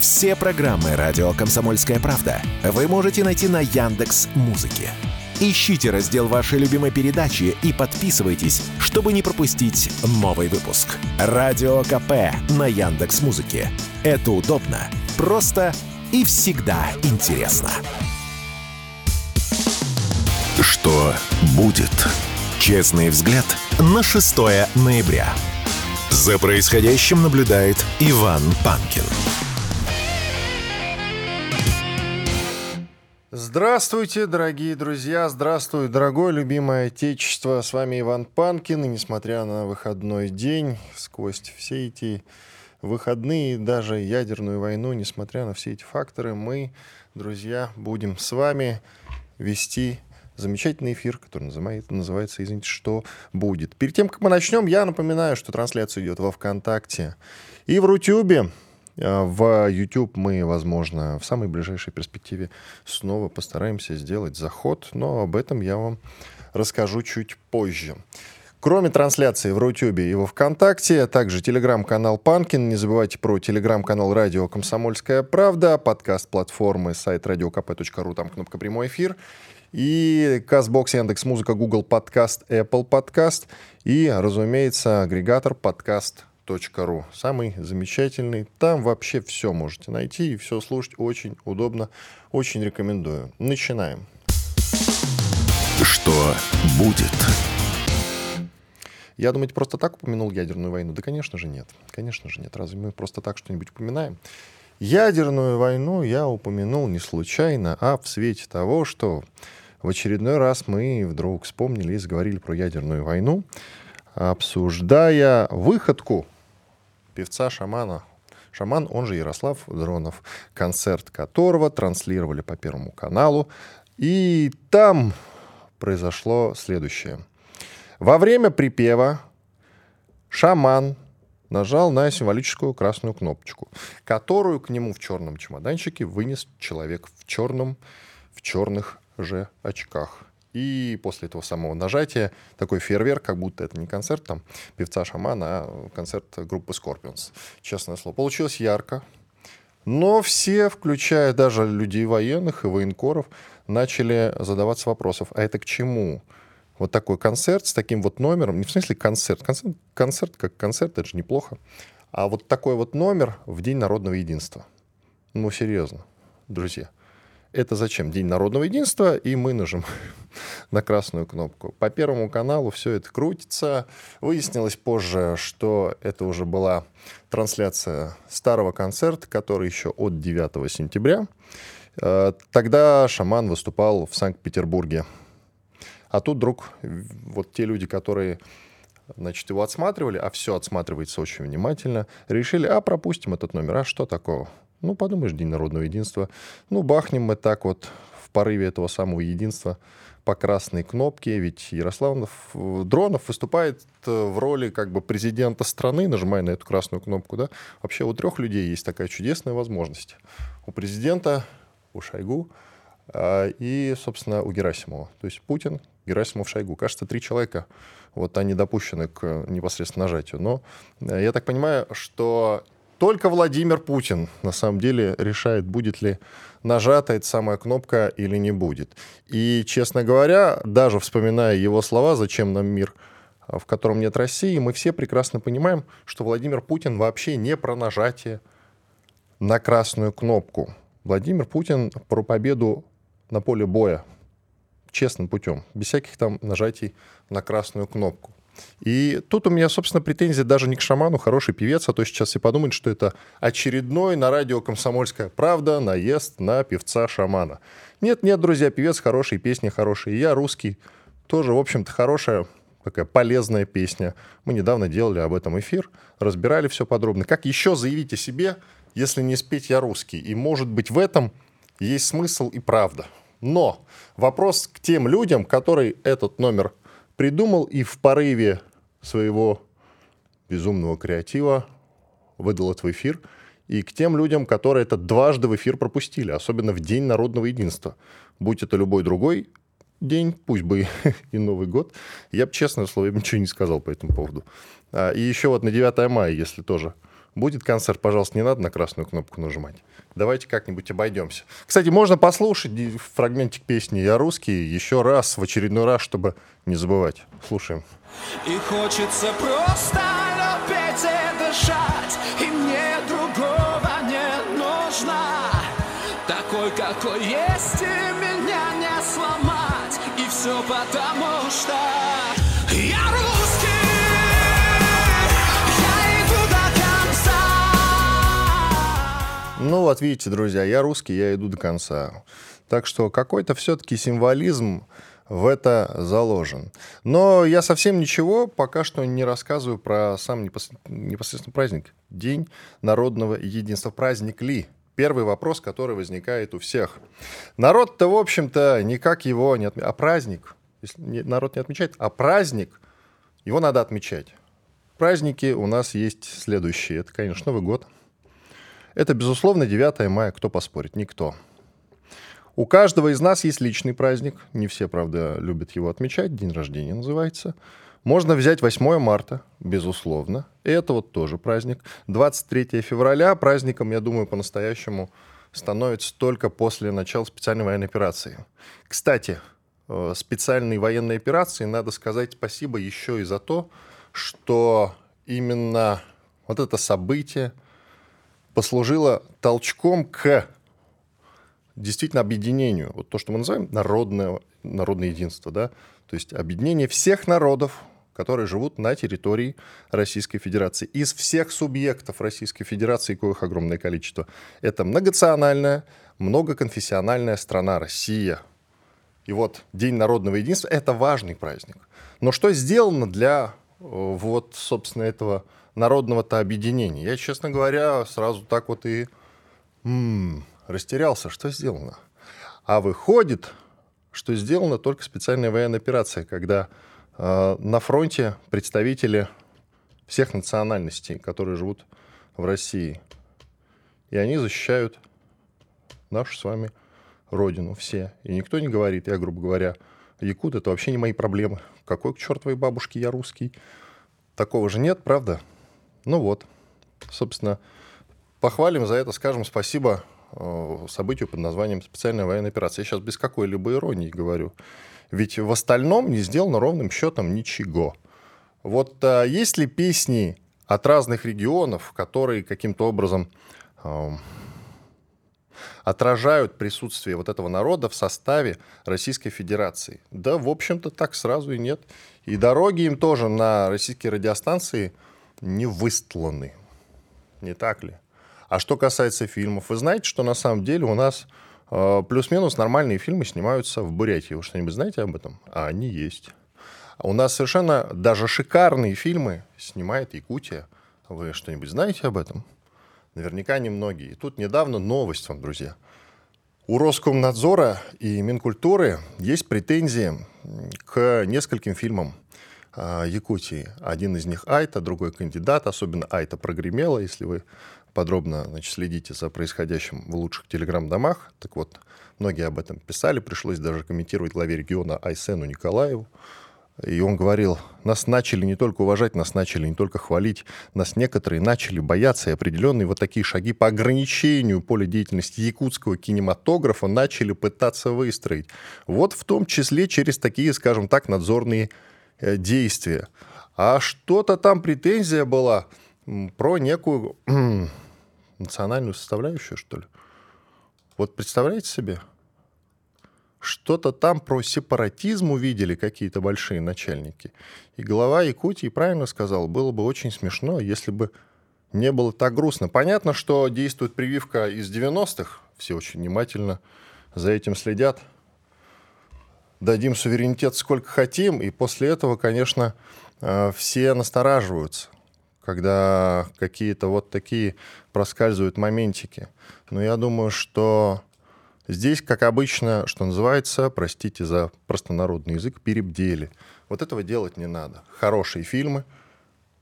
Все программы радио Комсомольская правда вы можете найти на Яндекс Музыке. Ищите раздел вашей любимой передачи и подписывайтесь, чтобы не пропустить новый выпуск. Радио КП на Яндекс Музыке. Это удобно, просто и всегда интересно. Что будет? Честный взгляд на 6 ноября. За происходящим наблюдает Иван Панкин. Здравствуйте, дорогие друзья! Здравствуй, дорогое любимое Отечество! С вами Иван Панкин, и несмотря на выходной день, сквозь все эти выходные, даже ядерную войну, несмотря на все эти факторы, мы, друзья, будем с вами вести замечательный эфир, который называется, называется «Извините, что будет». Перед тем, как мы начнем, я напоминаю, что трансляция идет во ВКонтакте и в Рутюбе. А, в YouTube мы, возможно, в самой ближайшей перспективе снова постараемся сделать заход, но об этом я вам расскажу чуть позже. Кроме трансляции в Рутюбе и во Вконтакте, а также телеграм-канал Панкин. Не забывайте про телеграм-канал Радио Комсомольская правда, подкаст платформы сайт radiokp.ru, там кнопка «Прямой эфир». И Казбокс, Яндекс Музыка, Google Подкаст, Apple Подкаст и, разумеется, агрегатор подкаст ру. Самый замечательный. Там вообще все можете найти и все слушать очень удобно. Очень рекомендую. Начинаем. Что будет? Я, думаете, просто так упомянул ядерную войну? Да, конечно же, нет. Конечно же, нет. Разве мы просто так что-нибудь упоминаем? Ядерную войну я упомянул не случайно, а в свете того, что в очередной раз мы вдруг вспомнили и заговорили про ядерную войну, обсуждая выходку певца-шамана. Шаман, он же Ярослав Дронов, концерт которого транслировали по Первому каналу. И там произошло следующее. Во время припева шаман нажал на символическую красную кнопочку, которую к нему в черном чемоданчике вынес человек в черном, в черных же очках. И после этого самого нажатия такой фейерверк, как будто это не концерт там певца-шамана, а концерт группы Scorpions. Честное слово. Получилось ярко. Но все, включая даже людей военных и военкоров, начали задаваться вопросов, а это к чему? Вот такой концерт с таким вот номером, не в смысле концерт, концерт, концерт как концерт, это же неплохо, а вот такой вот номер в День народного единства. Ну, серьезно, друзья. Это зачем? День народного единства, и мы нажимаем на красную кнопку. По Первому каналу все это крутится. Выяснилось позже, что это уже была трансляция старого концерта, который еще от 9 сентября. Э, тогда шаман выступал в Санкт-Петербурге. А тут вдруг вот те люди, которые значит, его отсматривали, а все отсматривается очень внимательно, решили, а пропустим этот номер, а что такого? Ну, подумаешь, День народного единства. Ну, бахнем мы так вот в порыве этого самого единства по красной кнопке, ведь Ярославов Дронов выступает э, в роли как бы президента страны, нажимая на эту красную кнопку, да. Вообще у трех людей есть такая чудесная возможность. У президента, у Шойгу а, и, собственно, у Герасимова. То есть Путин, Герасимов, Шойгу. Кажется, три человека. Вот они допущены к непосредственно нажатию. Но э, я так понимаю, что только Владимир Путин на самом деле решает, будет ли нажата эта самая кнопка или не будет. И, честно говоря, даже вспоминая его слова «Зачем нам мир?», в котором нет России, мы все прекрасно понимаем, что Владимир Путин вообще не про нажатие на красную кнопку. Владимир Путин про победу на поле боя честным путем, без всяких там нажатий на красную кнопку. И тут у меня, собственно, претензии даже не к шаману, хороший певец, а то сейчас все подумают, что это очередной на радио «Комсомольская правда» наезд на певца-шамана. Нет, нет, друзья, певец хороший, песни хорошие. Я русский, тоже, в общем-то, хорошая такая полезная песня. Мы недавно делали об этом эфир, разбирали все подробно. Как еще заявить о себе, если не спеть «Я русский»? И, может быть, в этом есть смысл и правда. Но вопрос к тем людям, которые этот номер придумал и в порыве своего безумного креатива выдал это в эфир. И к тем людям, которые это дважды в эфир пропустили, особенно в День народного единства. Будь это любой другой день, пусть бы и Новый год, я бы, честное слово, я бы ничего не сказал по этому поводу. А, и еще вот на 9 мая, если тоже Будет концерт, пожалуйста, не надо на красную кнопку нажимать. Давайте как-нибудь обойдемся. Кстати, можно послушать фрагментик песни «Я русский» еще раз, в очередной раз, чтобы не забывать. Слушаем. И хочется просто любить Ну вот видите, друзья, я русский, я иду до конца. Так что какой-то все-таки символизм в это заложен. Но я совсем ничего пока что не рассказываю про сам непосредственно праздник. День народного единства. Праздник ли? Первый вопрос, который возникает у всех. Народ-то, в общем-то, никак его не отмечает. А праздник, если народ не отмечает, а праздник, его надо отмечать. Праздники у нас есть следующие. Это, конечно, Новый год. Это, безусловно, 9 мая. Кто поспорит? Никто. У каждого из нас есть личный праздник. Не все, правда, любят его отмечать. День рождения называется. Можно взять 8 марта, безусловно. И это вот тоже праздник. 23 февраля праздником, я думаю, по-настоящему становится только после начала специальной военной операции. Кстати, э, специальной военной операции надо сказать спасибо еще и за то, что именно вот это событие послужило толчком к действительно объединению, вот то, что мы называем народное, народное единство, да, то есть объединение всех народов, которые живут на территории Российской Федерации. Из всех субъектов Российской Федерации, коих огромное количество, это многонациональная, многоконфессиональная страна Россия. И вот День народного единства – это важный праздник. Но что сделано для э, вот, собственно, этого народного-то объединения? Я, честно говоря, сразу так вот и м-м, растерялся, что сделано. А выходит, что сделана только специальная военная операция, когда э, на фронте представители всех национальностей, которые живут в России, и они защищают нашу с вами родину все. И никто не говорит, я, грубо говоря, якут, это вообще не мои проблемы. Какой к чертовой бабушке я русский? Такого же нет, правда? Ну вот, собственно, похвалим за это, скажем спасибо Э, событию под названием «Специальная военная операция». Я сейчас без какой-либо иронии говорю. Ведь в остальном не сделано ровным счетом ничего. Вот а, есть ли песни от разных регионов, которые каким-то образом э, отражают присутствие вот этого народа в составе Российской Федерации? Да, в общем-то, так сразу и нет. И дороги им тоже на российские радиостанции не выстланы. Не так ли? А что касается фильмов, вы знаете, что на самом деле у нас э, плюс-минус нормальные фильмы снимаются в Бурятии. Вы что-нибудь знаете об этом? А они есть. У нас совершенно даже шикарные фильмы снимает Якутия. Вы что-нибудь знаете об этом? Наверняка немногие. И тут недавно новость вам, друзья. У Роскомнадзора и Минкультуры есть претензии к нескольким фильмам Якутии. Один из них Айта, другой кандидат. Особенно Айта прогремела, если вы подробно значит, следите за происходящим в лучших телеграм-домах. Так вот, многие об этом писали, пришлось даже комментировать главе региона Айсену Николаеву. И он говорил, нас начали не только уважать, нас начали не только хвалить, нас некоторые начали бояться, и определенные вот такие шаги по ограничению поля деятельности якутского кинематографа начали пытаться выстроить. Вот в том числе через такие, скажем так, надзорные э, действия. А что-то там претензия была про некую национальную составляющую, что ли. Вот представляете себе? Что-то там про сепаратизм увидели какие-то большие начальники. И глава Якутии правильно сказал, было бы очень смешно, если бы не было так грустно. Понятно, что действует прививка из 90-х, все очень внимательно за этим следят. Дадим суверенитет сколько хотим, и после этого, конечно, э, все настораживаются когда какие-то вот такие проскальзывают моментики. Но я думаю, что здесь, как обычно, что называется, простите за простонародный язык, перебдели. Вот этого делать не надо. Хорошие фильмы,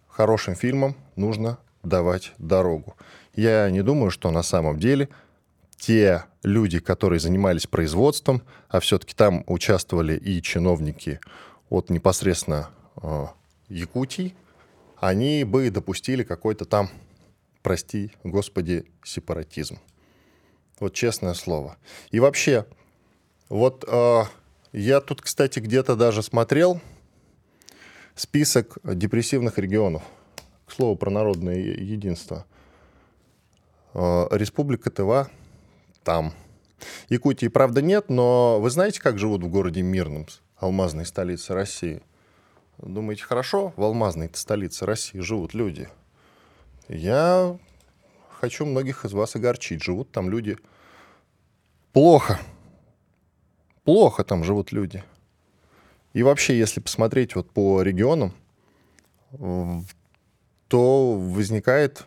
хорошим фильмам нужно давать дорогу. Я не думаю, что на самом деле те люди, которые занимались производством, а все-таки там участвовали и чиновники от непосредственно э, Якутии, они бы допустили какой-то там прости, Господи, сепаратизм. Вот честное слово. И вообще, вот э, я тут, кстати, где-то даже смотрел список депрессивных регионов. К слову, про народное единство. Э, Республика Тыва там. Якутии, правда, нет, но вы знаете, как живут в городе Мирном, алмазной столице России? Думаете, хорошо в алмазной столице России живут люди? Я хочу многих из вас огорчить. Живут там люди плохо. Плохо там живут люди. И вообще, если посмотреть вот по регионам, то возникает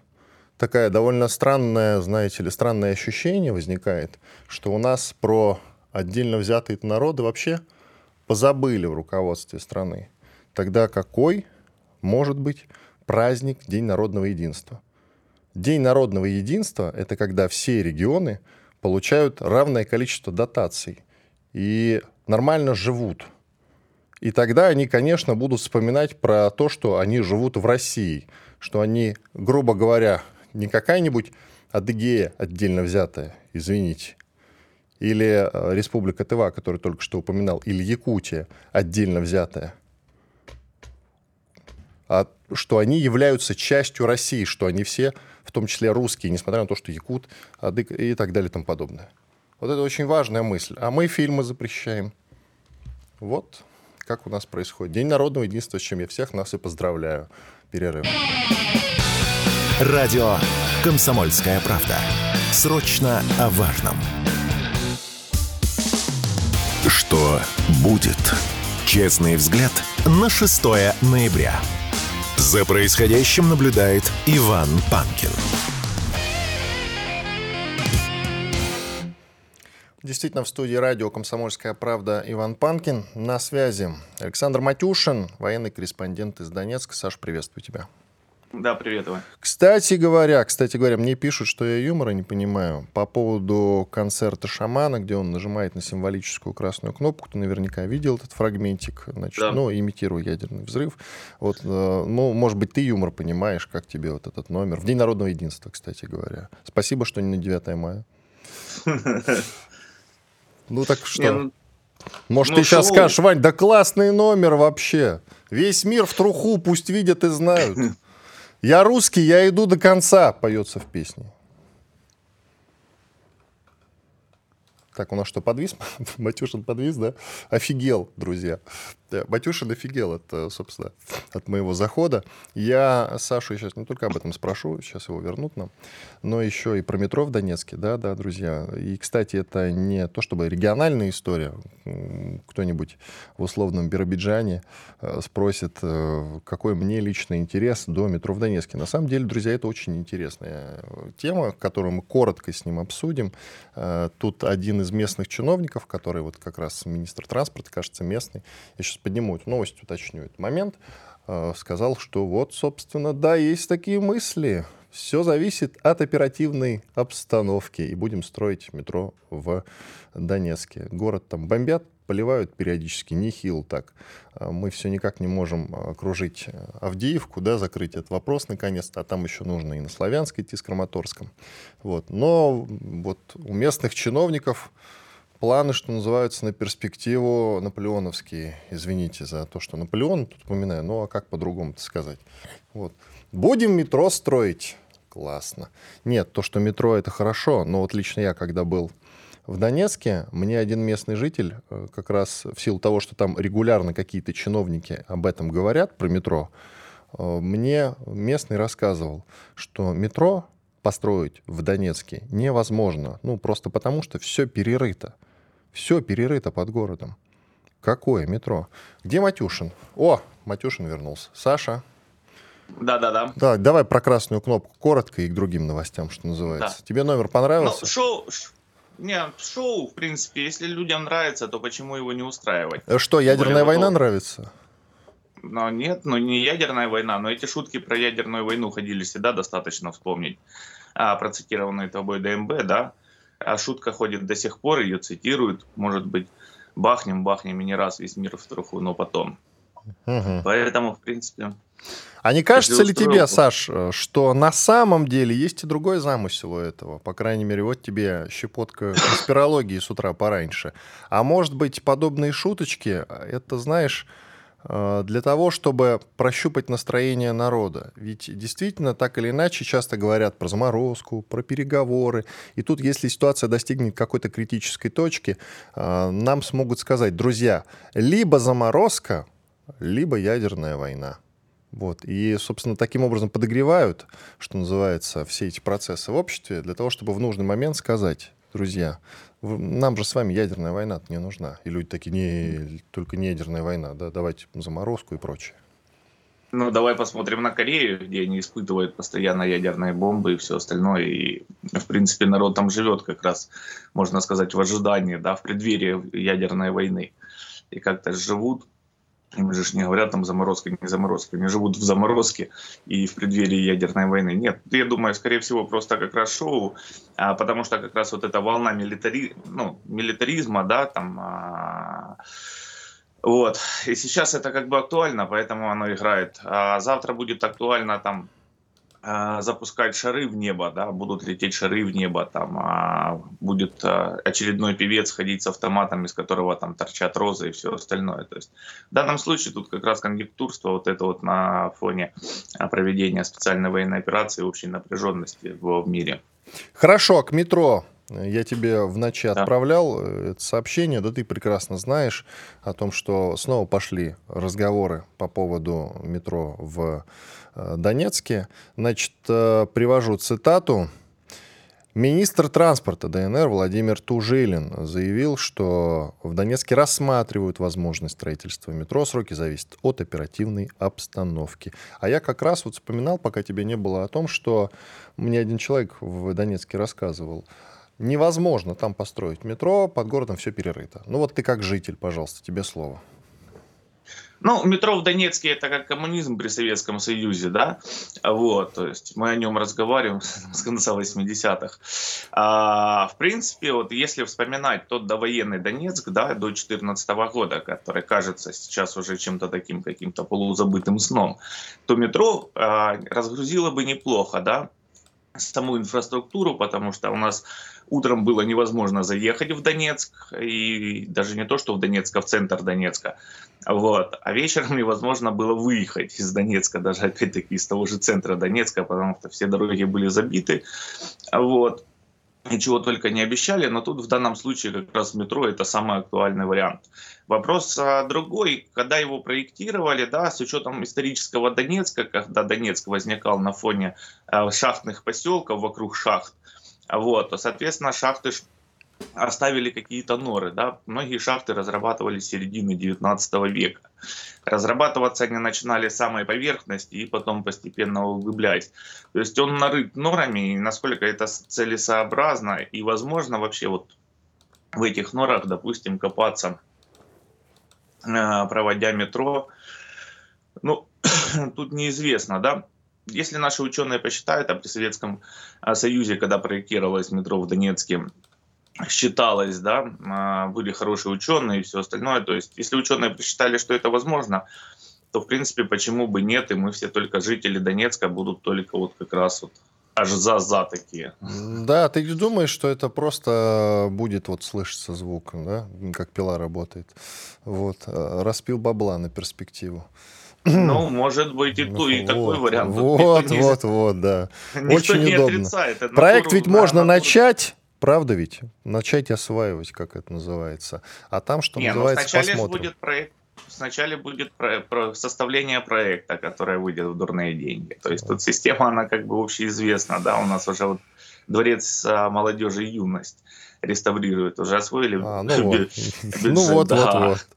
такая довольно странная, знаете ли, странное ощущение возникает, что у нас про отдельно взятые народы вообще позабыли в руководстве страны. Тогда какой может быть праздник День народного единства? День народного единства — это когда все регионы получают равное количество дотаций и нормально живут. И тогда они, конечно, будут вспоминать про то, что они живут в России, что они, грубо говоря, не какая-нибудь Адыгея отдельно взятая, извините, или э, Республика Тыва, которую только что упоминал, или Якутия отдельно взятая, а что они являются частью России, что они все, в том числе русские, несмотря на то, что якут, адык и так далее и тому подобное. Вот это очень важная мысль. А мы фильмы запрещаем. Вот как у нас происходит. День народного единства, с чем я всех нас и поздравляю. Перерыв. Радио «Комсомольская правда». Срочно о важном. Что будет? Честный взгляд на 6 ноября. За происходящим наблюдает Иван Панкин. Действительно, в студии радио «Комсомольская правда» Иван Панкин. На связи Александр Матюшин, военный корреспондент из Донецка. Саш, приветствую тебя. Да, привет, Иван. Кстати говоря, кстати говоря, мне пишут, что я юмора не понимаю. По поводу концерта шамана, где он нажимает на символическую красную кнопку, ты наверняка видел этот фрагментик, значит, да. ну, имитируя ядерный взрыв. Вот, э, ну, может быть, ты юмор понимаешь, как тебе вот этот номер. В День народного единства, кстати говоря. Спасибо, что не на 9 мая. Ну так что? Ну, может, ты сейчас скажешь, Вань, да классный номер вообще. Весь мир в труху, пусть видят и знают. Я русский, я иду до конца, поется в песне. Так, у нас что, подвис? Матюшин подвис, да? Офигел, друзья. Матюшин офигел от, э, собственно, от моего захода. Я Сашу сейчас не только об этом спрошу, сейчас его вернут нам, но еще и про метро в Донецке, да, да, друзья. И, кстати, это не то чтобы региональная история. Кто-нибудь в условном Биробиджане э, спросит, э, какой мне личный интерес до метро в Донецке. На самом деле, друзья, это очень интересная тема, которую мы коротко с ним обсудим. Тут один из местных чиновников, который вот как раз министр транспорта, кажется, местный, я сейчас подниму эту новость, уточню этот момент, э, сказал, что вот, собственно, да, есть такие мысли. Все зависит от оперативной обстановки. И будем строить метро в Донецке. Город там бомбят, поливают периодически, нехил так. А мы все никак не можем окружить Авдеевку, да, закрыть этот вопрос наконец-то, а там еще нужно и на Славянск идти с Краматорском. Вот. Но вот у местных чиновников планы, что называется, на перспективу наполеоновские. Извините за то, что Наполеон тут упоминаю, ну а как по-другому сказать? Вот. Будем метро строить. Классно. Нет, то, что метро это хорошо, но вот лично я, когда был в Донецке, мне один местный житель, э, как раз в силу того, что там регулярно какие-то чиновники об этом говорят, про метро, э, мне местный рассказывал, что метро построить в Донецке невозможно. Ну, просто потому, что все перерыто. Все перерыто под городом. Какое метро? Где Матюшин? О, Матюшин вернулся. Саша? Да-да-да. Да, давай про красную кнопку коротко и к другим новостям, что называется. Да. Тебе номер понравился? Ну, шоу, не, шоу, в принципе, если людям нравится, то почему его не устраивать? А что, ядерная война готов. нравится? Но нет, ну не ядерная война, но эти шутки про ядерную войну ходили всегда достаточно вспомнить. А, процитированные тобой ДМБ, да, а шутка ходит до сих пор, ее цитируют, может быть, бахнем, бахнем и не раз весь мир в труху, но потом. Угу. Поэтому, в принципе... А не кажется ли тебе, Саш, что на самом деле есть и другой замысел у этого? По крайней мере, вот тебе щепотка конспирологии с утра пораньше. А может быть, подобные шуточки, это, знаешь, для того, чтобы прощупать настроение народа. Ведь действительно, так или иначе, часто говорят про заморозку, про переговоры. И тут, если ситуация достигнет какой-то критической точки, э, нам смогут сказать, друзья, либо заморозка, либо ядерная война. Вот. И, собственно, таким образом подогревают, что называется, все эти процессы в обществе для того, чтобы в нужный момент сказать, друзья, нам же с вами ядерная война не нужна. И люди такие, не, только не ядерная война, да, давайте заморозку и прочее. Ну, давай посмотрим на Корею, где они испытывают постоянно ядерные бомбы и все остальное. И, в принципе, народ там живет как раз, можно сказать, в ожидании, да, в преддверии ядерной войны. И как-то живут им же не говорят там заморозка, не заморозка. Они живут в заморозке и в преддверии ядерной войны. Нет, я думаю, скорее всего, просто как раз шоу, а, потому что как раз вот эта волна милитари... ну, милитаризма, да, там... А... Вот. И сейчас это как бы актуально, поэтому оно играет. А завтра будет актуально там запускать шары в небо, да, будут лететь шары в небо, там а, будет а, очередной певец ходить с автоматом, из которого там торчат розы и все остальное. То есть в данном случае тут как раз конъюнктурство вот это вот на фоне проведения специальной военной операции общей напряженности в мире. Хорошо, к метро. Я тебе в ночи да. отправлял э, это сообщение, да ты прекрасно знаешь о том, что снова пошли разговоры по поводу метро в Э, Донецке. Значит, э, привожу цитату. Министр транспорта ДНР Владимир Тужилин заявил, что в Донецке рассматривают возможность строительства метро. Сроки зависят от оперативной обстановки. А я как раз вот вспоминал, пока тебя не было, о том, что мне один человек в Донецке рассказывал. Невозможно там построить метро, под городом все перерыто. Ну вот ты как житель, пожалуйста, тебе слово. Ну, метро в Донецке это как коммунизм при Советском Союзе, да, вот, то есть мы о нем разговариваем с конца 80-х. А, в принципе, вот если вспоминать тот довоенный Донецк, да, до 2014 года, который кажется сейчас уже чем-то таким каким-то полузабытым сном, то метро а, разгрузило бы неплохо, да, саму инфраструктуру, потому что у нас утром было невозможно заехать в Донецк, и даже не то, что в Донецк, а в центр Донецка. Вот. А вечером невозможно было выехать из Донецка, даже опять-таки из того же центра Донецка, потому что все дороги были забиты. Вот. Ничего только не обещали, но тут в данном случае как раз метро это самый актуальный вариант. Вопрос а, другой, когда его проектировали, да, с учетом исторического Донецка, когда Донецк возникал на фоне а, шахтных поселков вокруг шахт, вот, соответственно, шахты оставили какие-то норы. Да? Многие шахты разрабатывались середины 19 века. Разрабатываться они начинали с самой поверхности и потом постепенно углубляясь. То есть он нарыт норами, и насколько это целесообразно и возможно вообще вот в этих норах, допустим, копаться, э, проводя метро, ну, тут неизвестно, да, если наши ученые посчитают, а при Советском э, Союзе, когда проектировалось метро в Донецке, считалось, да, а, были хорошие ученые и все остальное. То есть, если ученые посчитали, что это возможно, то, в принципе, почему бы нет, и мы все только жители Донецка будут только вот как раз вот аж за-за такие. Да, ты думаешь, что это просто будет вот слышаться звук, да, как пила работает. Вот, а, распил бабла на перспективу. Ну, может быть, и, ту, и вот, такой вариант. Вот, не, вот, вот, да. Очень не удобно. Отрицает. Проект ведь можно начать, Правда ведь? Начать осваивать, как это называется. А там, что Не, ну, называется, ну, посмотрим. Будет проект, сначала будет про, про составление проекта, которое выйдет в дурные деньги. То есть тут система, она как бы общеизвестна, да, у нас уже вот дворец а, молодежи и юность реставрируют, уже освоили. А, ну вот, ну вот, вот, вот.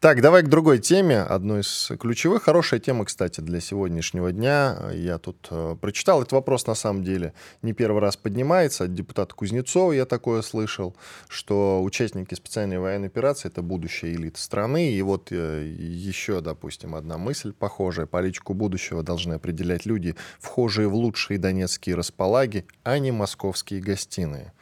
Так, давай к другой теме, одной из ключевых. Хорошая тема, кстати, для сегодняшнего дня. Я тут э, прочитал этот вопрос, на самом деле, не первый раз поднимается. От депутата Кузнецова я такое слышал, что участники специальной военной операции — это будущая элита страны. И вот э, еще, допустим, одна мысль похожая. Политику будущего должны определять люди, вхожие в лучшие донецкие располаги, а не московские гостиные.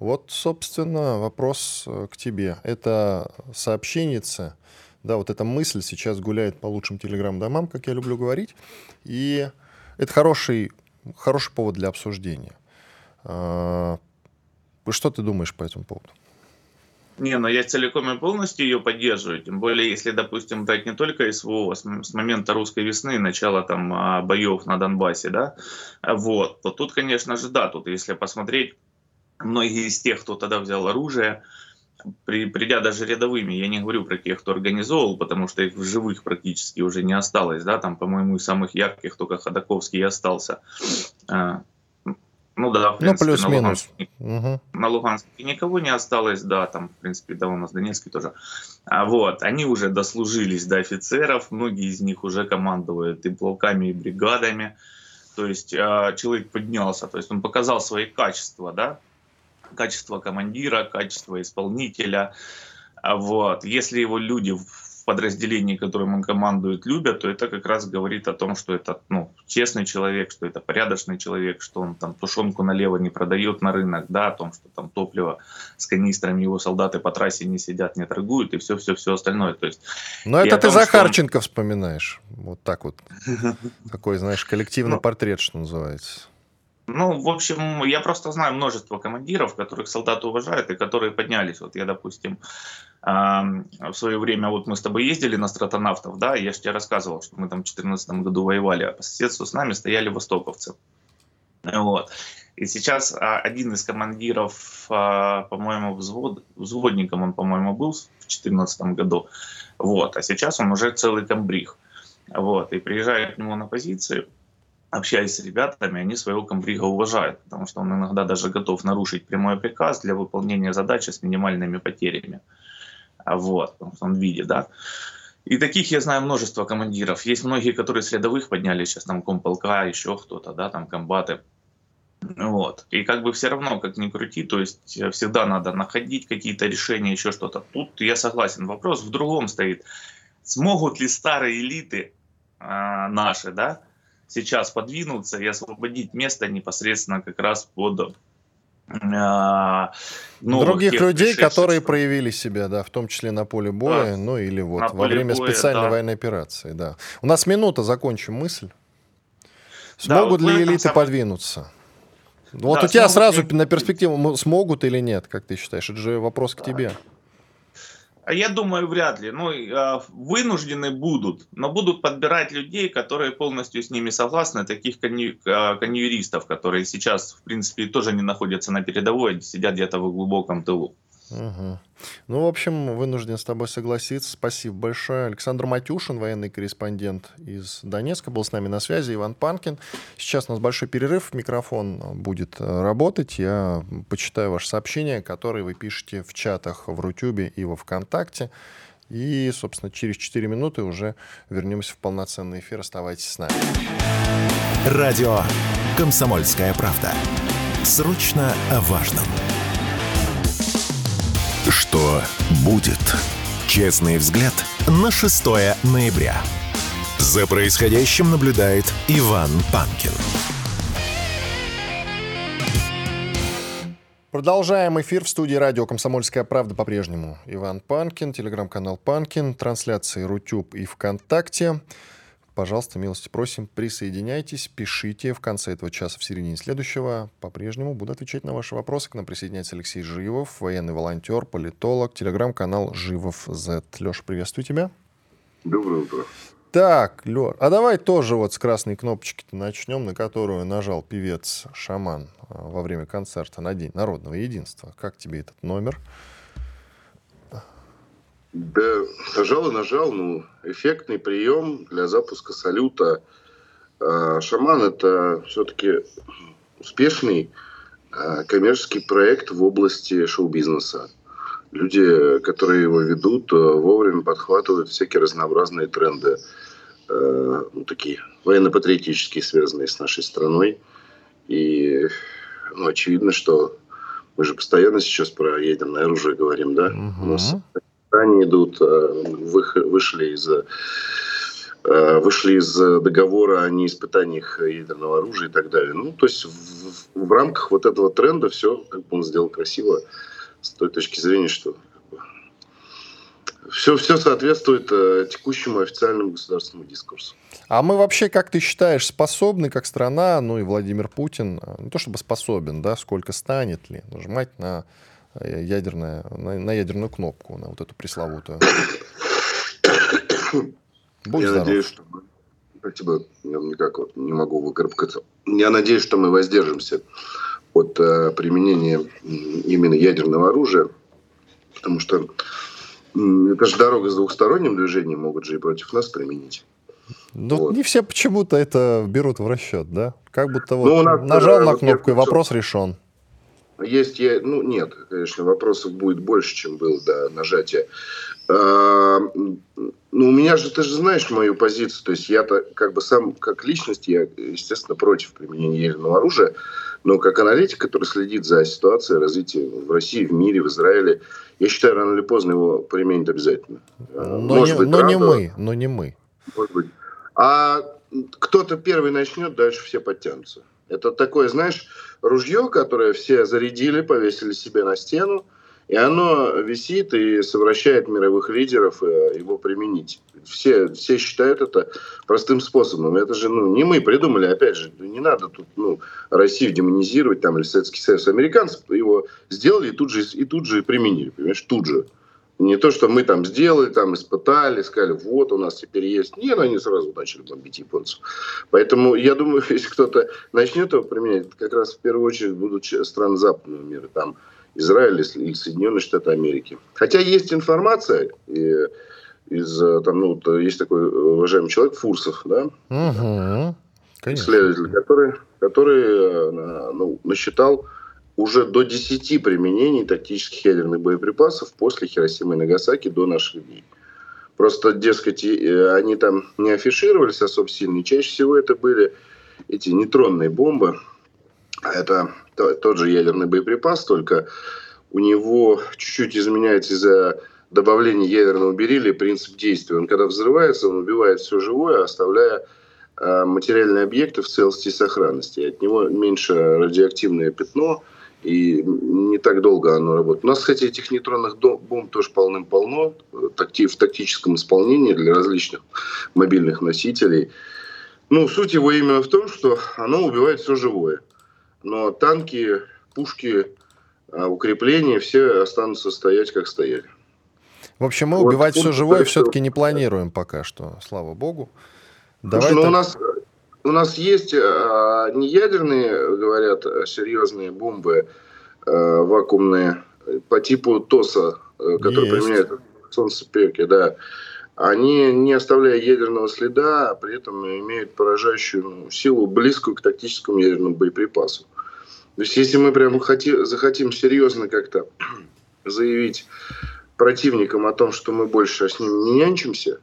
Вот, собственно, вопрос э, к тебе. Это сообщенница Да, вот эта мысль сейчас гуляет по лучшим телеграм-домам, как я люблю говорить. И это хороший, хороший повод для обсуждения. А, что ты думаешь по этому поводу? Не, но я целиком и полностью ее поддерживаю. Тем более, если, допустим, брать не только СВО, а с, с момента русской весны, начала там а, боев на Донбассе, да, вот, то тут, конечно же, да, тут если посмотреть, многие из тех, кто тогда взял оружие, при, придя даже рядовыми, я не говорю про тех, кто организовывал, потому что их в живых практически уже не осталось, да, там, по-моему, из самых ярких только Ходаковский и остался. А, ну да, в ну, принципе, ну, плюс-минус. На, угу. на Луганске никого не осталось, да, там, в принципе, да, у нас Донецкий тоже. А вот, они уже дослужились до офицеров, многие из них уже командуют и полками, и бригадами. То есть э, человек поднялся, то есть он показал свои качества, да, качество командира, качество исполнителя. А вот. Если его люди подразделении, которым он командует, любят, то это как раз говорит о том, что это ну, честный человек, что это порядочный человек, что он там тушенку налево не продает на рынок, да, о том, что там топливо с канистрами его солдаты по трассе не сидят, не торгуют и все-все-все остальное. То есть, Но это ты том, Захарченко он... вспоминаешь. Вот так вот. Такой, знаешь, коллективный ну, портрет, что называется. Ну, в общем, я просто знаю множество командиров, которых солдаты уважают и которые поднялись. Вот я, допустим, в свое время вот мы с тобой ездили на стратонавтов, да, я же тебе рассказывал, что мы там в 2014 году воевали, а по соседству с нами стояли востоковцы. Вот. И сейчас а, один из командиров, а, по-моему, взвод, взводником он, по-моему, был в 2014 году. Вот. А сейчас он уже целый комбриг. Вот. И приезжает к нему на позицию, общаясь с ребятами, они своего комбрига уважают, потому что он иногда даже готов нарушить прямой приказ для выполнения задачи с минимальными потерями. Вот, потому что он видит, да. И таких я знаю множество командиров. Есть многие, которые с рядовых поднялись, сейчас там комполка, еще кто-то, да, там комбаты. Вот. И как бы все равно, как ни крути, то есть э, всегда надо находить какие-то решения, еще что-то. Тут я согласен. Вопрос в другом стоит. Смогут ли старые элиты э, наши, да, сейчас подвинуться и освободить место непосредственно как раз под а, других людей, которые проявили себя, да, в том числе на поле боя, да. ну или вот во время боя, специальной да. военной операции, да. У нас минута, закончим мысль. Смогут да, вот ли элиты самом... подвинуться? Вот да, у тебя сразу ли... на перспективу смогут или нет, как ты считаешь? Это же вопрос к тебе. Я думаю, вряд ли. Ну, а, вынуждены будут, но будут подбирать людей, которые полностью с ними согласны, таких конью, а, конъюристов, которые сейчас, в принципе, тоже не находятся на передовой, а сидят где-то в глубоком тылу. Угу. Ну, в общем, вынужден с тобой согласиться. Спасибо большое. Александр Матюшин, военный корреспондент из Донецка, был с нами на связи. Иван Панкин. Сейчас у нас большой перерыв. Микрофон будет э, работать. Я почитаю ваши сообщения, которые вы пишете в чатах в Рутюбе и во Вконтакте. И, собственно, через 4 минуты уже вернемся в полноценный эфир. Оставайтесь с нами. Радио «Комсомольская правда». Срочно о важном. Что будет? Честный взгляд на 6 ноября. За происходящим наблюдает Иван Панкин. Продолжаем эфир в студии радио «Комсомольская правда» по-прежнему. Иван Панкин, телеграм-канал Панкин, трансляции Рутюб и ВКонтакте. Пожалуйста, милости просим, присоединяйтесь, пишите в конце этого часа, в середине следующего. По-прежнему буду отвечать на ваши вопросы. К нам присоединяется Алексей Живов, военный волонтер, политолог, телеграм-канал Живов Z. Леша, приветствую тебя. Доброе утро. Так, Лёр, а давай тоже вот с красной кнопочки-то начнем, на которую нажал певец Шаман а, во время концерта на День народного единства. Как тебе этот номер? Да, нажал и нажал, ну, эффектный прием для запуска салюта. А, Шаман это все-таки успешный а, коммерческий проект в области шоу-бизнеса. Люди, которые его ведут, а, вовремя подхватывают всякие разнообразные тренды, ну, такие военно-патриотические, связанные с нашей страной. И ну, очевидно, что мы же постоянно сейчас про ядерное оружие говорим, да? Угу. У нас они идут, э, вышли из э, вышли из договора о неиспытаниях ядерного оружия и так далее. Ну, то есть в, в рамках вот этого тренда все как бы он сделал красиво с той точки зрения, что все, все соответствует э, текущему официальному государственному дискурсу. А мы вообще, как ты считаешь, способны как страна, ну и Владимир Путин, э, не то чтобы способен, да, сколько станет ли нажимать на ядерное, на, на ядерную кнопку, на вот эту пресловутую? Будь Я здоров. надеюсь, что. Спасибо, я никак вот не могу выкарабкаться. Я надеюсь, что мы воздержимся от э, применения именно ядерного оружия, потому что это же дорога с двухсторонним движением, могут же и против нас применить. Ну, вот. не все почему-то это берут в расчет, да? Как будто вот ну, нажал на кнопку, и вопрос решен. Есть, я, ну нет, конечно, вопросов будет больше, чем было до нажатия. А, ну, у меня же, ты же знаешь мою позицию, то есть я-то как бы сам, как личность, я, естественно, против применения ядерного оружия, но как аналитик, который следит за ситуацией развития в России, в мире, в Израиле, я считаю, рано или поздно его применят обязательно. А, но, Может не, быть, но не мы, но не мы. Может быть. А кто-то первый начнет, дальше все подтянутся. Это такое, знаешь, ружье, которое все зарядили, повесили себе на стену, и оно висит и совращает мировых лидеров э, его применить. Все, все считают это простым способом. Это же ну, не мы придумали, опять же, не надо тут ну, Россию демонизировать там, или Советский Союз. Американцы его сделали и тут же, и тут же применили, понимаешь, тут же. Не то, что мы там сделали, там испытали, сказали, вот у нас теперь есть. Нет, они сразу начали бомбить японцев. Поэтому я думаю, если кто-то начнет его применять, как раз в первую очередь будут страны западного мира. Там Израиль или Соединенные Штаты Америки. Хотя есть информация, и из, там, ну, есть такой уважаемый человек, Фурсов, да? Угу. Исследователь, который, который э, ну, насчитал уже до 10 применений тактических ядерных боеприпасов после Хиросимы и Нагасаки до наших дней. Просто, дескать, э, они там не афишировались особо сильно. Чаще всего это были эти нейтронные бомбы. Это тот же ядерный боеприпас, только у него чуть-чуть изменяется из-за добавления ядерного бериллия принцип действия. Он когда взрывается, он убивает все живое, оставляя э, материальные объекты в целости и сохранности. От него меньше радиоактивное пятно, и не так долго оно работает. У нас, кстати, этих нейтронных бомб тоже полным-полно в тактическом исполнении для различных мобильных носителей. Ну, суть его именно в том, что оно убивает все живое но танки, пушки, а, укрепления все останутся стоять, как стояли. В общем, мы вот убивать все живое все-таки не планируем пока что, слава богу. Давай ну, так... у нас у нас есть а, не ядерные, говорят, серьезные бомбы а, вакуумные по типу ТОСа, э, которые есть. применяют в солнцепеке, да. Они, не оставляя ядерного следа, при этом имеют поражающую ну, силу, близкую к тактическому ядерному боеприпасу. То есть, если мы прямо хотим, захотим серьезно как-то заявить противникам о том, что мы больше с ними не нянчимся,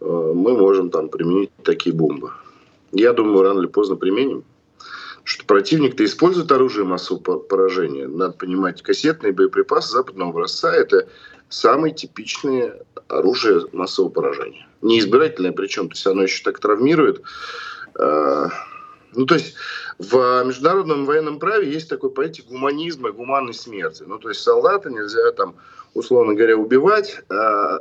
э, мы можем там применить такие бомбы. Я думаю, рано или поздно применим. Что противник-то использует оружие массового поражения. Надо понимать, кассетные боеприпасы западного образца – это самые типичные оружие массового поражения. Не избирательное причем, то есть оно еще так травмирует. Э, ну, то есть в международном военном праве есть такой понятие гуманизма и гуманной смерти. Ну, то есть солдата нельзя там, условно говоря, убивать, а,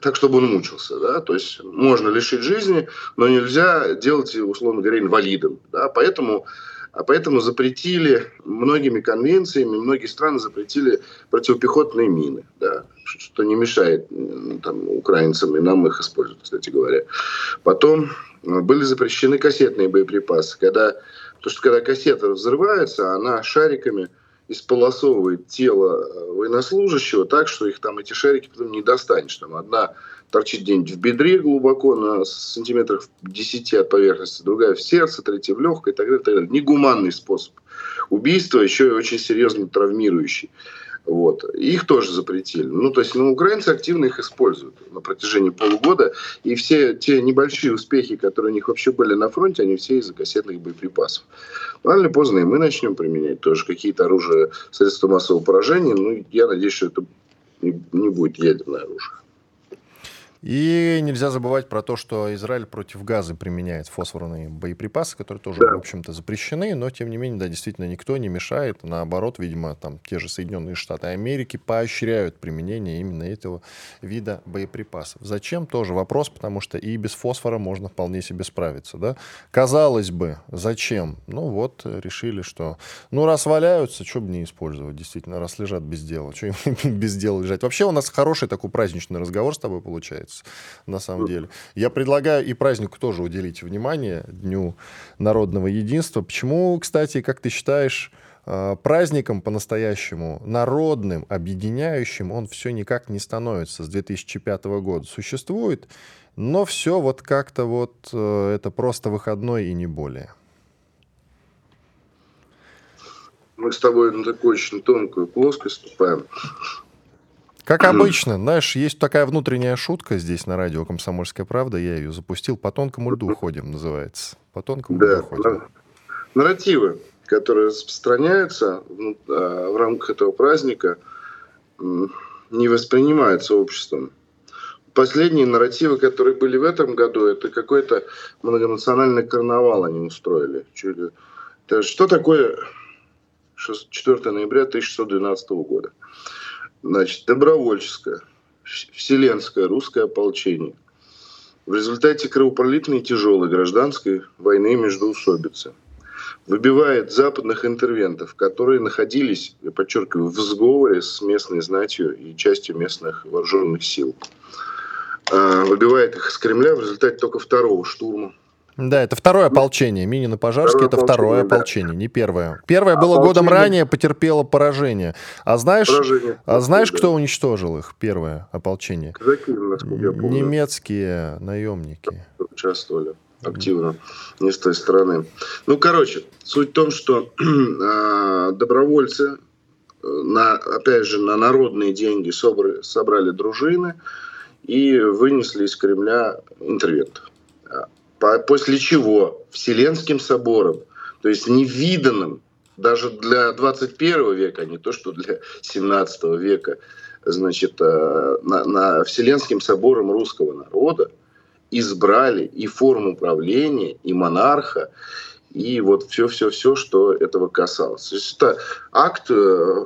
так, чтобы он мучился, да, то есть можно лишить жизни, но нельзя делать, условно говоря, инвалидом, да, поэтому а поэтому запретили многими конвенциями, многие страны запретили противопехотные мины, да, что не мешает там, украинцам и нам их использовать, кстати говоря. Потом э, были запрещены кассетные боеприпасы. Когда, то что когда кассета взрывается, она шариками исполосовывает тело э, военнослужащего так, что их там эти шарики потом не достанешь. Там одна торчит где-нибудь в бедре глубоко, на сантиметрах 10 от поверхности, другая в сердце, третья в легкой и так далее. Так далее. Негуманный способ убийства, еще и очень серьезно травмирующий. Вот. Их тоже запретили. Ну, то есть, ну, украинцы активно их используют на протяжении полугода. И все те небольшие успехи, которые у них вообще были на фронте, они все из-за кассетных боеприпасов. Рано или поздно и мы начнем применять тоже какие-то оружия, средства массового поражения. Ну, я надеюсь, что это не будет ядерное оружие. И нельзя забывать про то, что Израиль против газа применяет фосфорные боеприпасы, которые тоже, да. в общем-то, запрещены, но, тем не менее, да, действительно, никто не мешает. Наоборот, видимо, там те же Соединенные Штаты Америки поощряют применение именно этого вида боеприпасов. Зачем? Тоже вопрос, потому что и без фосфора можно вполне себе справиться, да. Казалось бы, зачем? Ну вот, решили, что, ну, раз валяются, что бы не использовать, действительно, раз лежат без дела, что им без дела лежать. Вообще у нас хороший такой праздничный разговор с тобой получается нравится, на самом деле. Я предлагаю и празднику тоже уделить внимание, Дню народного единства. Почему, кстати, как ты считаешь, а, праздником по-настоящему народным, объединяющим, он все никак не становится с 2005 года. Существует, но все вот как-то вот э, это просто выходной и не более. Мы с тобой на такую очень тонкую плоскость ступаем. Как обычно, знаешь, есть такая внутренняя шутка здесь на радио «Комсомольская правда», я ее запустил, «По тонкому льду ходим» называется. «По тонкому да, льду ходим». Нарративы, которые распространяются а, в рамках этого праздника, не воспринимаются обществом. Последние нарративы, которые были в этом году, это какой-то многонациональный карнавал они устроили. Что такое 4 ноября 1612 года? Значит, добровольческое, вселенское русское ополчение. В результате кровопролитной тяжелой гражданской войны между усобицы выбивает западных интервентов, которые находились, я подчеркиваю, в сговоре с местной знатью и частью местных вооруженных сил. А, выбивает их из Кремля в результате только второго штурма да, это второе ополчение. Минин и Пожарский это второе да. ополчение, не первое. Первое было ополчение... годом ранее, потерпело поражение. А знаешь, поражение. А знаешь, да. кто уничтожил их, первое ополчение? Казаки, насколько я помню. Немецкие наемники. Участвовали активно, не с той стороны. Ну, короче, суть в том, что э, добровольцы, э, на, опять же, на народные деньги собрали, собрали дружины и вынесли из Кремля интервентов после чего? Вселенским собором, то есть невиданным. Даже для 21 века, а не то что для 17 века, значит, э, на, на Вселенским собором русского народа избрали и форму правления, и монарха, и вот все-все-все, что этого касалось. То есть это акт э,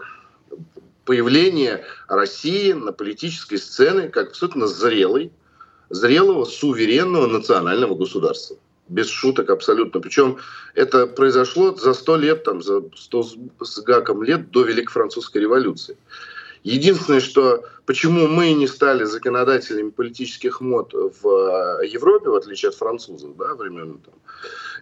появления России на политической сцене как абсолютно зрелый, зрелого, суверенного национального государства. Без шуток абсолютно. Причем это произошло за сто лет, там, за сто с гаком лет до Великой Французской революции. Единственное, что почему мы не стали законодателями политических мод в э, Европе, в отличие от французов, да, времен там,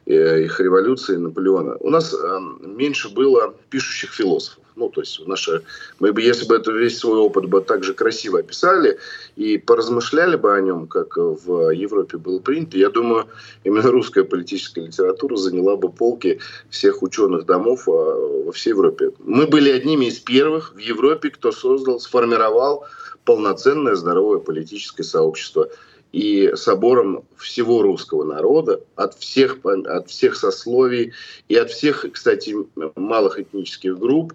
э, их революции Наполеона, у нас э, меньше было пишущих философов. Ну, то есть наша, мы бы, если бы это весь свой опыт бы так же красиво описали и поразмышляли бы о нем, как в Европе было принято, я думаю, именно русская политическая литература заняла бы полки всех ученых домов а, во всей Европе. Мы были одними из первых в Европе, кто создал, сформировал полноценное здоровое политическое сообщество и собором всего русского народа, от всех, от всех сословий и от всех, кстати, малых этнических групп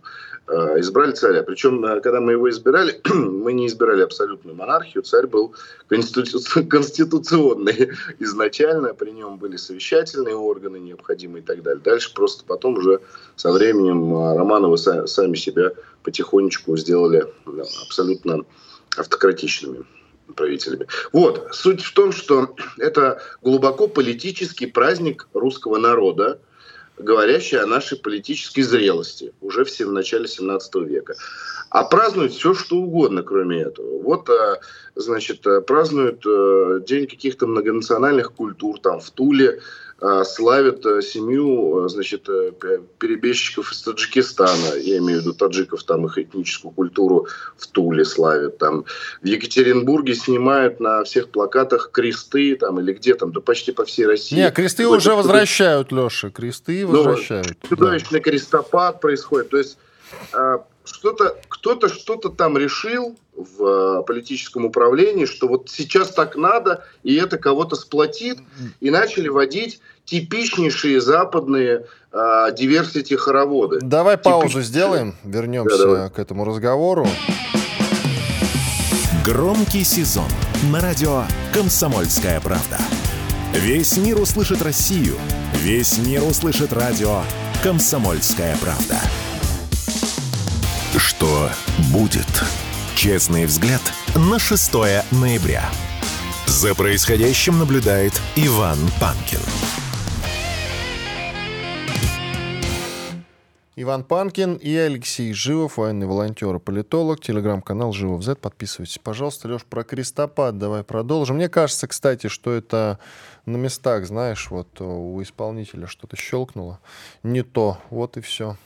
э, избрали царя. Причем, э, когда мы его избирали, мы не избирали абсолютную монархию, царь был конститу... конституционный изначально, при нем были совещательные органы необходимые и так далее. Дальше просто потом уже со временем э, Романовы сами себя потихонечку сделали абсолютно автократичными правителями. Вот, суть в том, что это глубоко политический праздник русского народа, говорящий о нашей политической зрелости уже в начале 17 века. А празднуют все, что угодно, кроме этого. Вот, а, значит, празднуют э, День каких-то многонациональных культур, там, в Туле славят э, семью, э, значит, э, перебежчиков из Таджикистана, я имею в виду таджиков, там их этническую культуру в Туле славят, там в Екатеринбурге снимают на всех плакатах кресты, там или где там, да почти по всей России. Не, кресты Какой уже возвращают, Леша, кресты ну, возвращают. Ну, чудовищный да. крестопад происходит, то есть а, что-то, кто-то что-то там решил в политическом управлении, что вот сейчас так надо, и это кого-то сплотит, и начали водить типичнейшие западные а, диверсити-хороводы. Давай Типич... паузу сделаем, вернемся да, к этому разговору. Громкий сезон. на радио «Комсомольская правда». Весь мир услышит Россию. Весь мир услышит радио «Комсомольская правда». Что будет? Честный взгляд на 6 ноября. За происходящим наблюдает Иван Панкин. Иван Панкин и Алексей Живов, военный волонтер и политолог, телеграм-канал Живов Z. Подписывайтесь, пожалуйста. Леш, про крестопад давай продолжим. Мне кажется, кстати, что это на местах, знаешь, вот у исполнителя что-то щелкнуло. Не то, вот и все.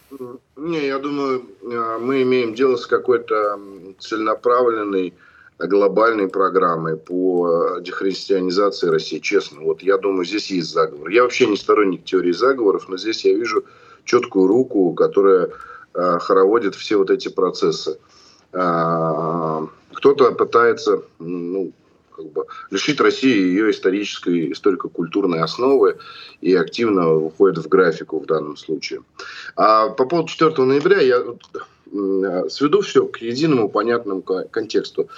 Не, я думаю, а, мы имеем дело с какой-то целенаправленной глобальной программой по дехристианизации России, честно. Вот я думаю, здесь есть заговор. Я вообще не сторонник теории заговоров, но здесь я вижу четкую руку, которая э, хороводит все вот эти процессы. Э, кто-то пытается ну, как бы лишить России ее исторической, историко-культурной основы и активно уходит в графику в данном случае. А по поводу 4 ноября я сведу все к единому понятному контексту.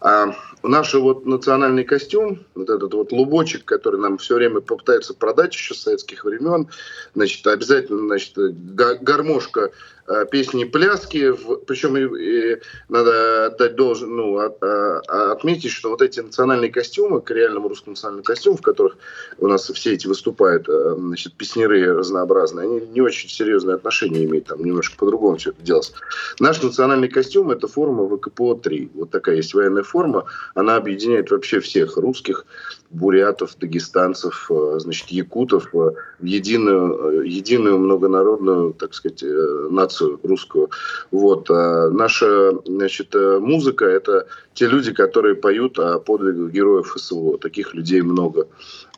А наш вот национальный костюм, вот этот вот лубочек, который нам все время попытается продать еще с советских времен, значит, обязательно, значит, гармошка Э, песни пляски, причем и, и надо отдать должен, ну, от, а, а, отметить, что вот эти национальные костюмы, к реальному русскому национальному костюму, в которых у нас все эти выступают, э, значит, песнеры разнообразные, они не очень серьезное отношение имеют, там немножко по-другому все это делается. Наш национальный костюм – это форма ВКПО-3. Вот такая есть военная форма, она объединяет вообще всех русских, бурятов, дагестанцев, э, значит, якутов в единую, единую многонародную, так сказать, нацию нацию русскую. Вот. А наша значит, э, музыка – это те люди, которые поют о подвигах героев СВО. Таких людей много.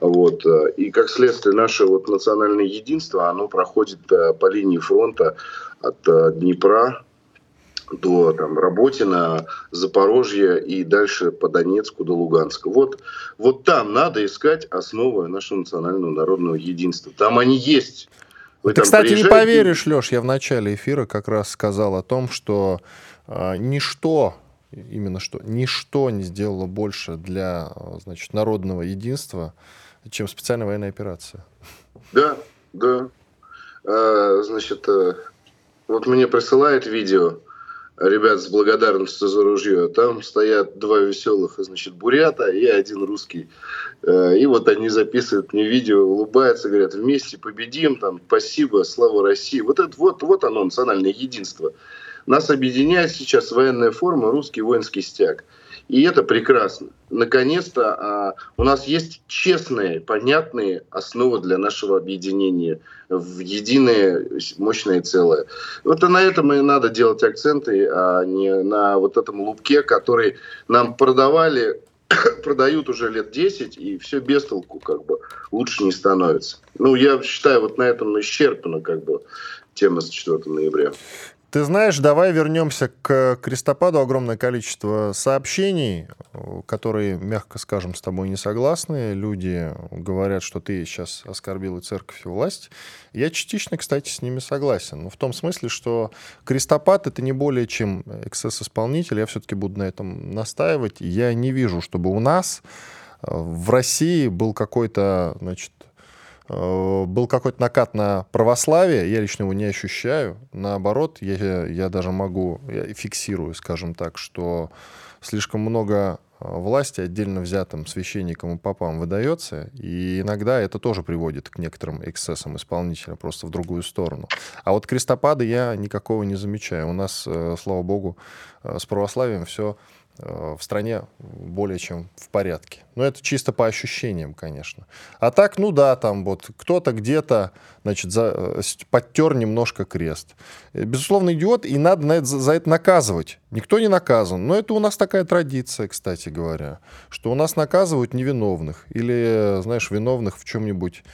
Вот. И как следствие наше вот национальное единство, оно проходит э, по линии фронта от э, Днепра до там, Работина, Запорожья и дальше по Донецку до Луганска. Вот, вот там надо искать основы нашего национального народного единства. Там они есть. Вы Ты, кстати, приезжаете... не поверишь, Леш, я в начале эфира как раз сказал о том, что э, ничто, именно что, ничто не сделало больше для значит, народного единства, чем специальная военная операция. Да, да. А, значит, э, вот мне присылает видео ребят с благодарностью за ружье. Там стоят два веселых, значит, бурята и один русский. Э, и вот они записывают мне видео, улыбаются, говорят, вместе победим, там, спасибо, слава России. Вот это вот, вот оно, национальное единство. Нас объединяет сейчас военная форма, русский воинский стяг. И это прекрасно. Наконец-то а, у нас есть честные, понятные основы для нашего объединения в единое мощное целое. Вот на этом и надо делать акценты, а не на вот этом лупке, который нам продавали продают уже лет 10, и все без толку, как бы, лучше не становится. Ну, я считаю, вот на этом исчерпана, как бы, тема с 4 ноября. Ты знаешь, давай вернемся к крестопаду. Огромное количество сообщений, которые, мягко скажем, с тобой не согласны. Люди говорят, что ты сейчас оскорбил и церковь, и власть. Я частично, кстати, с ними согласен. Но в том смысле, что крестопад — это не более чем эксцесс-исполнитель. Я все-таки буду на этом настаивать. Я не вижу, чтобы у нас э, в России был какой-то, значит, был какой-то накат на православие, я лично его не ощущаю. Наоборот, я, я даже могу, я фиксирую, скажем так, что слишком много э, власти отдельно взятым священникам и попам выдается, и иногда это тоже приводит к некоторым эксцессам исполнителя, просто в другую сторону. А вот крестопада я никакого не замечаю. У нас, э, слава богу, с православием все Э, в стране более чем в порядке. Но это чисто по ощущениям, конечно. А так, ну да, там вот кто-то где-то, значит, за, э, подтер немножко крест. Э, безусловно, идиот, и надо на это, за это наказывать. Никто не наказан. Но это у нас такая традиция, кстати говоря, что у нас наказывают невиновных или, знаешь, виновных в чем-нибудь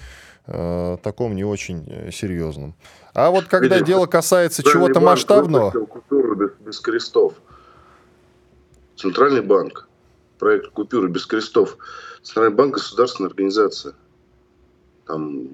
э, таком не очень серьезном. А вот когда Видимо, дело касается чего-то масштабного... Культуру без, без крестов. Центральный банк. Проект купюры без крестов. Центральный банк – государственная организация. Там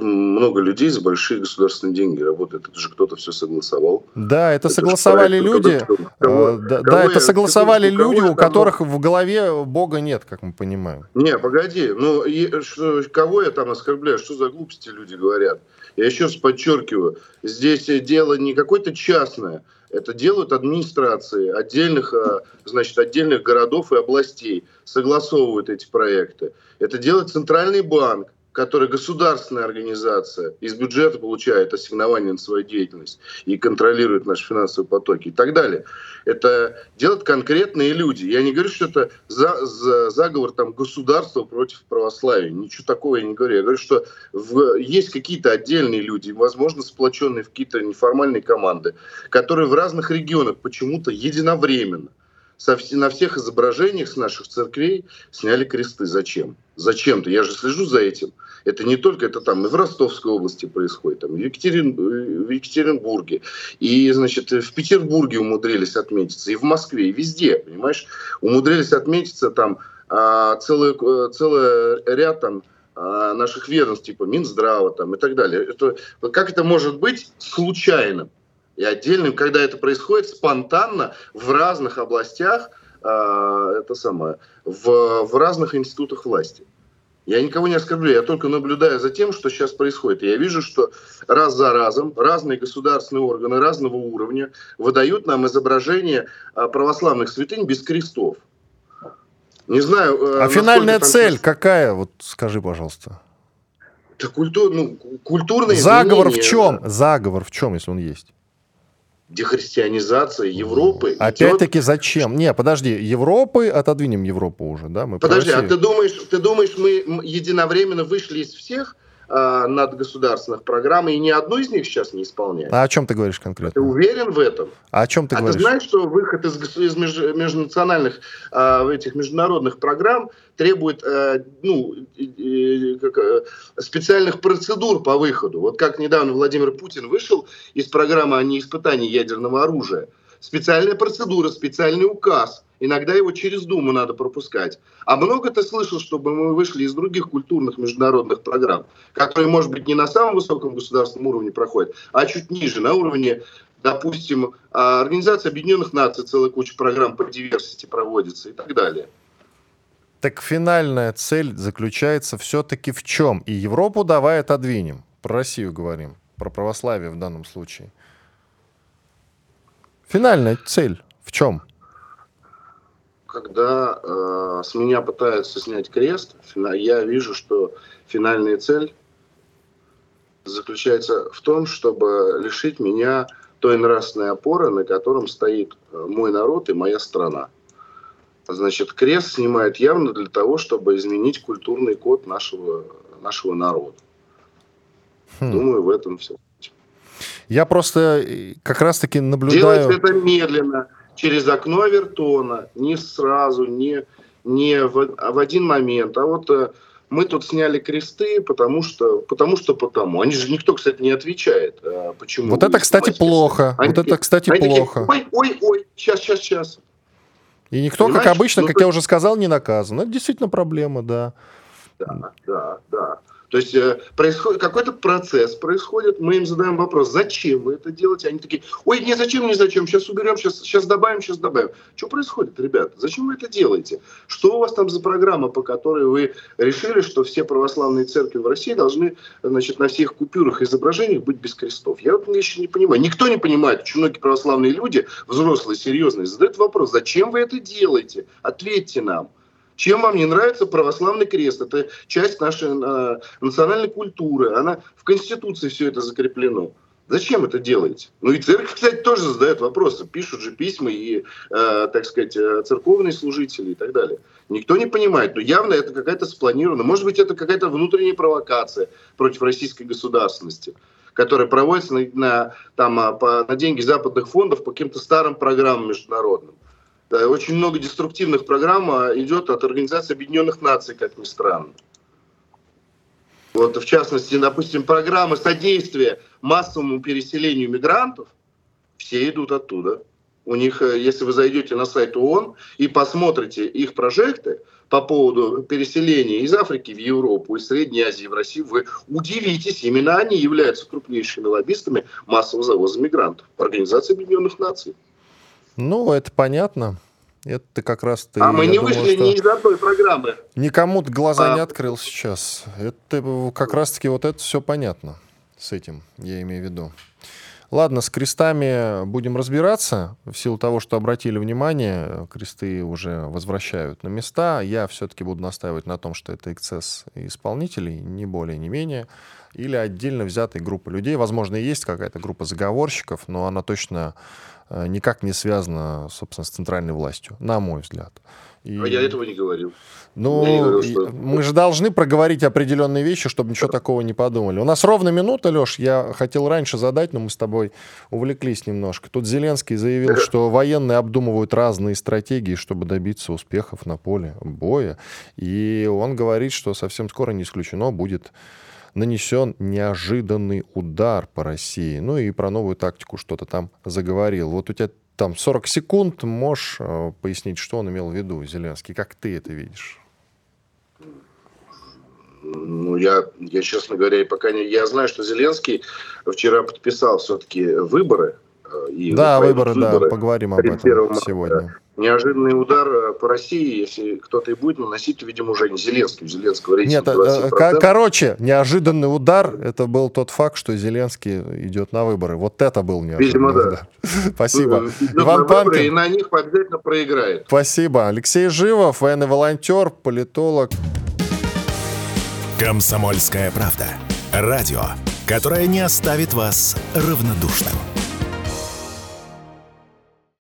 много людей за большие государственные деньги работает. Это же кто-то все согласовал. Да, это, это согласовали люди. Кого, э, да, да, это согласовали люди, у которых в голове Бога нет, как мы понимаем. Не, погоди. Ну, и, что, кого я там оскорбляю? Что за глупости люди говорят? Я еще раз подчеркиваю, здесь дело не какое-то частное. Это делают администрации отдельных, э, значит, отдельных городов и областей, согласовывают эти проекты. Это делает Центральный банк которая государственная организация из бюджета получает ассигнования на свою деятельность и контролирует наши финансовые потоки и так далее. Это делают конкретные люди. Я не говорю, что это за, за, заговор там, государства против православия. Ничего такого я не говорю. Я говорю, что в, есть какие-то отдельные люди, возможно, сплоченные в какие-то неформальные команды, которые в разных регионах почему-то единовременно со, на всех изображениях с наших церквей сняли кресты. Зачем? Зачем-то. Я же слежу за этим. Это не только, это там и в Ростовской области происходит, там, в, Екатерин, в Екатеринбурге. И, значит, в Петербурге умудрились отметиться, и в Москве, и везде, понимаешь, умудрились отметиться там а, целый, целый ряд там а, наших ведомств, типа Минздрава там, и так далее. Это, как это может быть случайным и отдельным, когда это происходит спонтанно в разных областях, а, это самое, в, в разных институтах власти? Я никого не оскорблю, я только наблюдаю за тем, что сейчас происходит. я вижу, что раз за разом разные государственные органы разного уровня выдают нам изображения а, православных святынь без крестов. Не знаю. Э, а финальная цель есть... какая? Вот скажи, пожалуйста. Это культур, ну, культурный. Заговор в чем? Заговор в чем, если он есть? Дехристианизация Европы. Опять-таки зачем? Не, подожди, Европы, отодвинем Европу уже, да? Мы подожди, а ты думаешь, ты думаешь, мы единовременно вышли из всех э, надгосударственных программ, и ни одну из них сейчас не исполняем? А о чем ты говоришь конкретно? Ты уверен в этом? А о чем ты а говоришь? ты знаешь, что выход из, из меж, межнациональных э, этих международных программ требует э, ну, э, как, э, специальных процедур по выходу. Вот как недавно Владимир Путин вышел из программы о неиспытании ядерного оружия. Специальная процедура, специальный указ. Иногда его через Думу надо пропускать. А много ты слышал, чтобы мы вышли из других культурных международных программ, которые, может быть, не на самом высоком государственном уровне проходят, а чуть ниже, на уровне допустим, а, Организации Объединенных Наций целая куча программ по диверсити проводится и так далее. Так финальная цель заключается все-таки в чем? И Европу давай отодвинем. Про Россию говорим, про православие в данном случае. Финальная цель в чем? Когда э, с меня пытаются снять крест, я вижу, что финальная цель заключается в том, чтобы лишить меня той нравственной опоры, на котором стоит э, мой народ и моя страна. Значит, крест снимает явно для того, чтобы изменить культурный код нашего, нашего народа. Хм. Думаю, в этом все. Я просто э, как раз-таки наблюдаю... Делать это медленно, через окно Вертона, не сразу, не, не в, а в один момент. А вот э, мы тут сняли кресты, потому что, потому что потому. Они же никто, кстати, не отвечает, э, почему. Вот это, кстати, плохо. Они, вот это, кстати, они плохо. Такие, ой, ой, ой, сейчас, сейчас, сейчас. И никто, Понимаешь? как обычно, ну, как я уже сказал, не наказан. Это действительно проблема, да. Да, да, да. То есть э, происходит какой-то процесс происходит, мы им задаем вопрос, зачем вы это делаете? Они такие, ой, не зачем, не зачем, сейчас уберем, сейчас, сейчас добавим, сейчас добавим. Что происходит, ребята? Зачем вы это делаете? Что у вас там за программа, по которой вы решили, что все православные церкви в России должны значит, на всех купюрах и изображениях быть без крестов? Я вот еще не понимаю. Никто не понимает. Очень многие православные люди, взрослые, серьезные, задают вопрос, зачем вы это делаете? Ответьте нам. Чем вам не нравится православный крест? Это часть нашей э, национальной культуры. Она в Конституции все это закреплено. Зачем это делаете? Ну и церковь, кстати, тоже задает вопросы. Пишут же письма и, э, так сказать, э, церковные служители и так далее. Никто не понимает, но явно это какая-то спланированная. Может быть, это какая-то внутренняя провокация против российской государственности, которая проводится на, на, там, а, по, на деньги западных фондов по каким-то старым программам международным. Очень много деструктивных программ а, идет от Организации Объединенных Наций, как ни странно. Вот, в частности, допустим, программы содействия массовому переселению мигрантов, все идут оттуда. У них, э, если вы зайдете на сайт ООН и посмотрите их прожекты по поводу переселения из Африки в Европу, из Средней Азии в Россию, вы удивитесь, именно они являются крупнейшими лоббистами массового завоза мигрантов. Организация Объединенных Наций. Ну, это понятно. Это как раз ты... А мы не думаю, вышли ни из одной программы. Никому глаза А. не открыл сейчас. Это как раз-таки вот это все понятно с этим, я имею в виду. Ладно, с крестами будем разбираться. В силу того, что обратили внимание, кресты уже возвращают на места. Я все-таки буду настаивать на том, что это эксцесс исполнителей, не более, не менее. Или отдельно взятой группы людей. Возможно, есть какая-то группа заговорщиков, но она точно никак не связана, собственно, с центральной властью, на мой взгляд. И- А я этого не говорил. ну, Я не говорю, и- что- мы же должны проговорить определенные вещи, чтобы ничего такого не подумали. У нас ровно минута, Леш, я хотел раньше задать, но мы с тобой увлеклись немножко. Тут Зеленский заявил, что военные обдумывают разные стратегии, чтобы добиться успехов на поле боя. И он говорит, что совсем скоро не исключено будет нанесен неожиданный удар по России. Ну и про новую тактику что-то там заговорил. Вот у тебя там 40 секунд, можешь э, пояснить, что он имел в виду, Зеленский, как ты это видишь? Ну, я, я, честно говоря, пока не... Я знаю, что Зеленский вчера подписал все-таки выборы. Э, И Да, вот выборы, да, поговорим об 31 этом марта. сегодня. Неожиданный удар э, по России, если кто-то и будет наносить, то, видимо, уже не Зеленский. У Зеленского рейтинг Нет, э, 20%. ко- короче, неожиданный удар, это был тот факт, что Зеленский идет на выборы. Вот это был неожиданный Видимо, да. удар. Спасибо. Э, идет Иван на выборы, Панкин. И на них обязательно проиграет. Спасибо. Алексей Живов, военный волонтер, политолог. «Комсомольская правда». Радио, которое не оставит вас равнодушным.